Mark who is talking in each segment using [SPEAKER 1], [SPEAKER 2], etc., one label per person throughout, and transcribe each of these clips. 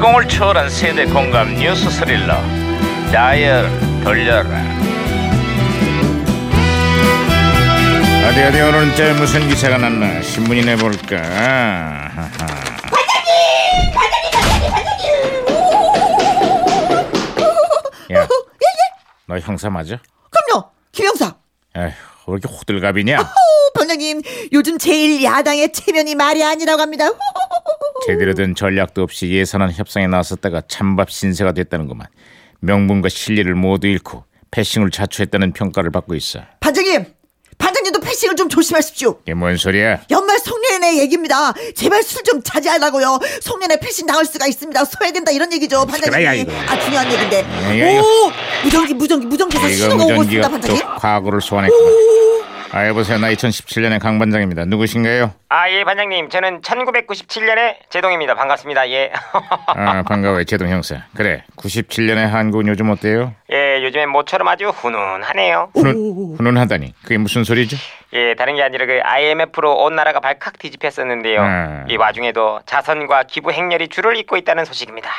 [SPEAKER 1] 시공을 초월한 세대 공감 뉴스 스릴러. 다이얼 돌려라. 어디 어디 오늘은 저 무슨 기사가 났나? 신문이 내볼까? 반장님! 반장님! 반장님! 야너 형사 맞아?
[SPEAKER 2] 그럼요, 김영사.
[SPEAKER 1] 에휴 왜 이렇게 호들갑이냐?
[SPEAKER 2] 오, 반장님, 요즘 제일 야당의 체면이 말이 아니라고 합니다.
[SPEAKER 1] 제대로 된 전략도 없이 예산안 협상에 나섰다가 찬밥 신세가 됐다는구만 명분과 실리를 모두 잃고 패싱을 자초했다는 평가를 받고 있어
[SPEAKER 2] 반장님, 반장님도 패싱을 좀 조심하십시오.
[SPEAKER 1] 이게 뭔 소리야
[SPEAKER 2] 연말 송년회 얘기입니다. 제발 술 좀 자제하라고요. 송년회 패싱 당할 수가 있습니다. 소외된다 이런 얘기죠,
[SPEAKER 1] 시끄러야,
[SPEAKER 2] 반장님.
[SPEAKER 1] 이거.
[SPEAKER 2] 아 중요한 얘기인데.
[SPEAKER 1] 야, 이거.
[SPEAKER 2] 오, 무전기, 무전기, 무전기에서
[SPEAKER 1] 이거
[SPEAKER 2] 신호가 오고
[SPEAKER 1] 무전기가
[SPEAKER 2] 있습니다,
[SPEAKER 1] 또
[SPEAKER 2] 반장님.
[SPEAKER 1] 과거를 소환했구나 아 여보세요 나 2017년의 강 반장입니다 누구신가요?
[SPEAKER 3] 아, 예, 반장님. 저는 1997년에 제동입니다. 반갑습니다. 예.
[SPEAKER 1] 아 반가워요 제동 형사 그래 97년의 한국은 요즘 어때요?
[SPEAKER 3] 예, 요즘엔 모처럼 아주 훈훈하네요.
[SPEAKER 1] 훈훈, 훈훈하다니 그게 무슨 소리죠?
[SPEAKER 3] 예, 다른 게 아니라 그 IMF로 온 나라가 발칵 뒤집혔었는데요.
[SPEAKER 1] 음.
[SPEAKER 3] 이 와중에도 자선과 기부 행렬이 줄을 잇고 있다는 소식입니다.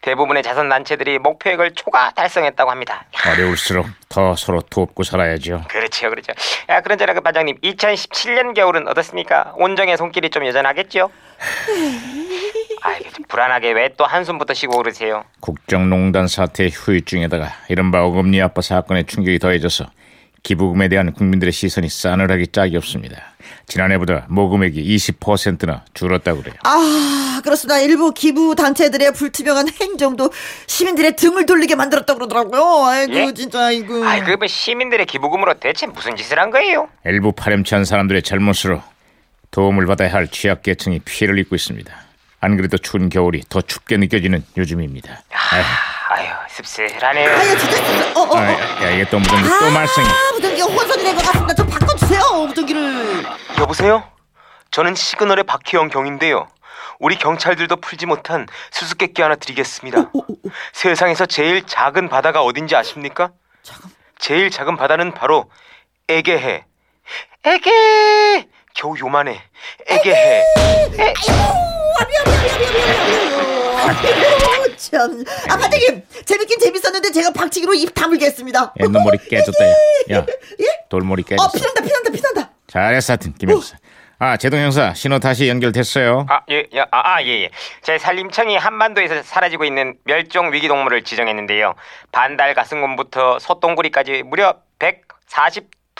[SPEAKER 3] 대부분의 자선 단체들이 목표액을 초과 달성했다고 합니다.
[SPEAKER 1] 어려울수록 더 서로 돕고 살아야죠
[SPEAKER 3] 그렇죠, 그렇죠. 야, 그런저나 그 반장님, 2017년 겨울은 어떻습니까? 온정의 손길이 좀 여전하겠죠? 아, 불안하게 왜 또 한숨부터 쉬고 그러세요?
[SPEAKER 1] 국정농단 사태의 후유증에다가 이른바 어금니 아빠 사건의 충격이 더해져서 기부금에 대한 국민들의 시선이 싸늘하기 짝이 없습니다. 지난해보다 모금액이 20%나 줄었다고 그래요.
[SPEAKER 2] 아, 그렇습니다. 일부 기부 단체들의 불투명한 행정도 시민들의 등을 돌리게 만들었다 그러더라고요. 아이고,
[SPEAKER 3] 예?
[SPEAKER 2] 진짜, 아이고.
[SPEAKER 3] 아이, 그뭐 시민들의 기부금으로 대체 무슨 짓을 한 거예요?
[SPEAKER 1] 일부 파렴치한 사람들의 잘못으로 도움을 받아야 할 취약계층이 피해를 입고 있습니다. 안 그래도 추운 겨울이 더 춥게 느껴지는 요즘입니다. 아휴,
[SPEAKER 3] 아유, 씁쓸하네요.
[SPEAKER 2] 아유, 진짜, 진짜. 어, 어, 어.
[SPEAKER 1] 아, 야, 이게 또 무전기 또 말썽이.
[SPEAKER 2] 아, 무전기 혼선이 된 것 같습니다. 좀 바꿔주세요, 무전기를.
[SPEAKER 3] 여보세요? 저는 시그널의 박혜영 경인데요. 우리 경찰들도 풀지 못한 수수께끼 하나 드리겠습니다. 세상에서 제일 작은 바다가 어딘지 아십니까? 제일 작은 바다는 바로 에게해. 에게! 겨우 요만해. 에게해.
[SPEAKER 2] 아이고, 참. 아, 반장님, 재밌긴 재밌었는데 제가 박치기로 입 다물겠습니다.
[SPEAKER 1] 야, 너 머리 깨졌다, 야. 야,
[SPEAKER 2] 예?
[SPEAKER 1] 돌머리
[SPEAKER 2] 어,
[SPEAKER 1] 깨졌어.
[SPEAKER 2] 피난다, 피난다, 피난다.
[SPEAKER 1] 잘했어, 하여튼, 김영사. 아, 제동 형사, 신호 다시 연결됐어요.
[SPEAKER 3] 아, 예, 야, 아, 아, 예, 예. 제 산림청이 한반도에서 사라지고 있는 멸종 위기 동물을 지정했는데요. 반달 가슴곰부터 소똥구리까지 무려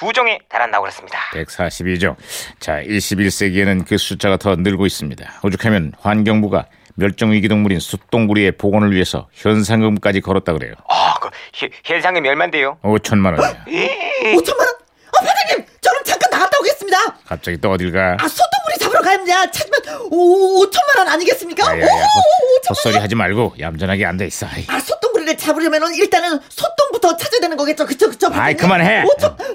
[SPEAKER 3] 142종에 달한다고 그랬습니다.
[SPEAKER 1] 142종. 자, 21세기에는 그 숫자가 더 늘고 있습니다. 오죽하면 환경부가 멸종위기 동물인 숫동구리의 복원을 위해서 현상금까지 걸었다 그래요.
[SPEAKER 3] 아, 그 해- 해상금이 얼만데요?
[SPEAKER 1] 5천만 원이야.
[SPEAKER 2] 5천만 원? 어, 반장님, 저는 잠깐 나갔다 오겠습니다.
[SPEAKER 1] 갑자기 또 어딜 가?
[SPEAKER 2] 아, 소똥구리 잡으러 가야 하지만, 오, 5천만 원 아니겠습니까?
[SPEAKER 1] 야야야,
[SPEAKER 2] 오, 5천만
[SPEAKER 1] 헛소리 하지 말고 얌전하게 앉아 있어. 아이,
[SPEAKER 2] 아, 소똥구리를 잡으려면 일단은 소똥부터 찾아야 되는 거겠죠? 그쵸, 그쵸?
[SPEAKER 1] 아이? 그만해.
[SPEAKER 2] 5천, 아,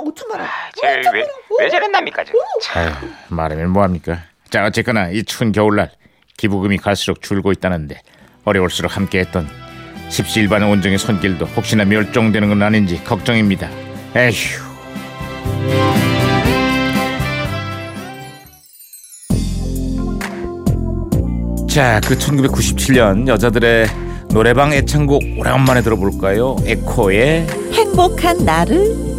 [SPEAKER 2] 5천만 원.
[SPEAKER 3] 제 왜, 왜 저랬납니까, 저?
[SPEAKER 1] 아유, 말하면 뭐합니까? 자, 어쨌거나 이 추운 겨울날 기부금이 갈수록 줄고 있다는데 어려울수록 함께했던 십시일반 온정의 손길도 혹시나 멸종되는 건 아닌지 걱정입니다. 에휴. 자, 그 1997년 여자들의 노래방 애창곡 오랜만에 들어볼까요? 에코의
[SPEAKER 2] 행복한 나를